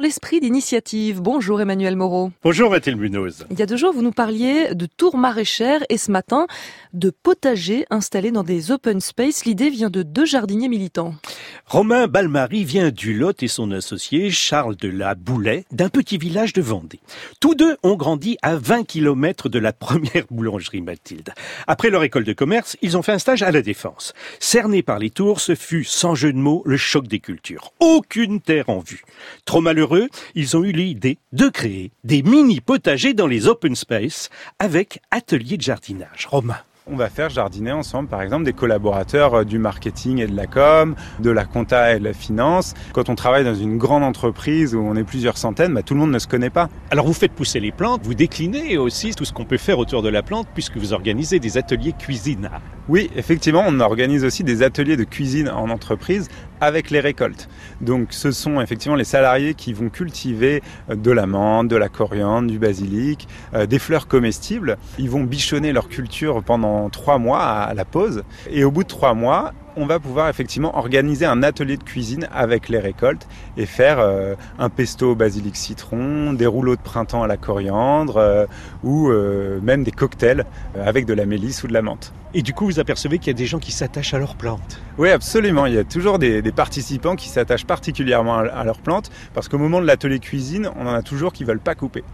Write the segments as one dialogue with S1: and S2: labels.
S1: L'esprit d'initiative. Bonjour Emmanuel Moreau.
S2: Bonjour Mathilde Munoz.
S1: Il y a deux jours, vous nous parliez de tours maraîchères et ce matin, de potagers installés dans des open space. L'idée vient de deux jardiniers militants.
S2: Romain Balmary vient du Lot et son associé Charles de la Boulet d'un petit village de Vendée. Tous deux ont grandi à 20 km de la première boulangerie Mathilde. Après leur école de commerce, ils ont fait un stage à la Défense. Cernés par les tours, ce fut sans jeu de mots le choc des cultures. Aucune terre en vue. Trop malheureux ils ont eu l'idée de créer des mini potagers dans les open space avec atelier de jardinage. Romain
S3: on va faire jardiner ensemble, par exemple, des collaborateurs euh, du marketing et de la com, de la compta et de la finance. Quand on travaille dans une grande entreprise où on est plusieurs centaines, bah, tout le monde ne se connaît pas.
S2: Alors vous faites pousser les plantes, vous déclinez aussi tout ce qu'on peut faire autour de la plante puisque vous organisez des ateliers cuisine.
S3: Oui, effectivement, on organise aussi des ateliers de cuisine en entreprise avec les récoltes. Donc ce sont effectivement les salariés qui vont cultiver euh, de la menthe, de la coriandre, du basilic, euh, des fleurs comestibles. Ils vont bichonner leur culture pendant trois mois à la pause. Et au bout de trois mois, on va pouvoir effectivement organiser un atelier de cuisine avec les récoltes et faire euh, un pesto au basilic citron, des rouleaux de printemps à la coriandre euh, ou euh, même des cocktails avec de la mélisse ou de la menthe.
S2: Et du coup, vous apercevez qu'il y a des gens qui s'attachent à leurs plantes.
S3: Oui, absolument. Il y a toujours des, participants qui s'attachent particulièrement à, leurs plantes parce qu'au moment de l'atelier cuisine, on en a toujours qui veulent pas couper.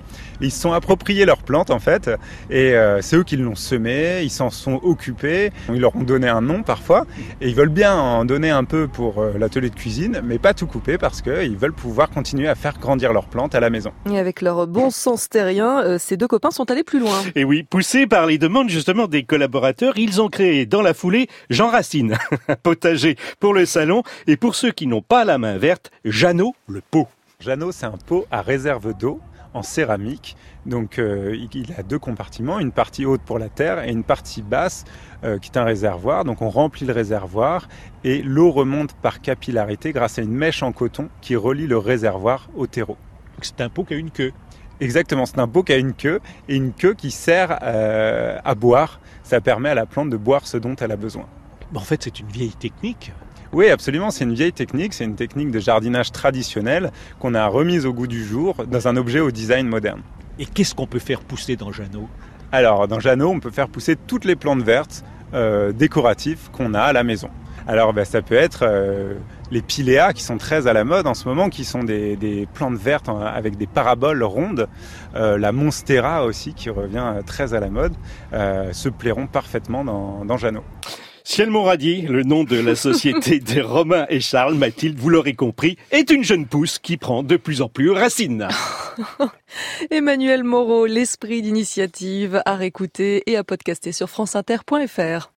S3: Ils se sont appropriés leurs plantes en fait et c'est eux qui l'ont semé, ils s'en sont occupés, ils leur ont donné un nom parfois et ils veulent bien en donner un peu pour euh, l'atelier de cuisine, mais pas tout couper parce qu'ils veulent pouvoir continuer à faire grandir leurs plantes à la maison.
S1: Et avec leur bon sens terrien, euh, ces deux copains sont allés plus loin.
S2: Et oui, poussés par les demandes justement des collaborateurs, ils ont créé dans la foulée Jean Racine, un potager pour le salon et pour ceux qui n'ont pas la main verte, Jeannot le pot.
S3: Jeannot, c'est un pot à réserve d'eau en céramique. Donc euh, il a deux compartiments, une partie haute pour la terre et une partie basse euh, qui est un réservoir. Donc on remplit le réservoir et l'eau remonte par capillarité grâce à une mèche en coton qui relie le réservoir au terreau.
S2: C'est un pot qui a une queue.
S3: Exactement, c'est un pot qui a une queue et une queue qui sert euh, à boire. Ça permet à la plante de boire ce dont elle a besoin.
S2: En fait, c'est une vieille technique.
S3: Oui, absolument. C'est une vieille technique. C'est une technique de jardinage traditionnelle qu'on a remise au goût du jour dans un objet au design moderne.
S2: Et qu'est-ce qu'on peut faire pousser dans Jeannot?
S3: Alors, dans Jeannot, on peut faire pousser toutes les plantes vertes euh, décoratives qu'on a à la maison. Alors, ben, ça peut être euh, les piléas qui sont très à la mode en ce moment, qui sont des, plantes vertes avec des paraboles rondes. Euh, la monstera aussi, qui revient très à la mode, se plairont parfaitement dans, dans Jeannot.
S2: Ciel Moradi, le nom de la société de Romain et Charles, Mathilde, vous l'aurez compris, est une jeune pousse qui prend de plus en plus racine.
S1: Emmanuel Moreau, l'esprit d'initiative à réécouter et à podcaster sur franceinter.fr.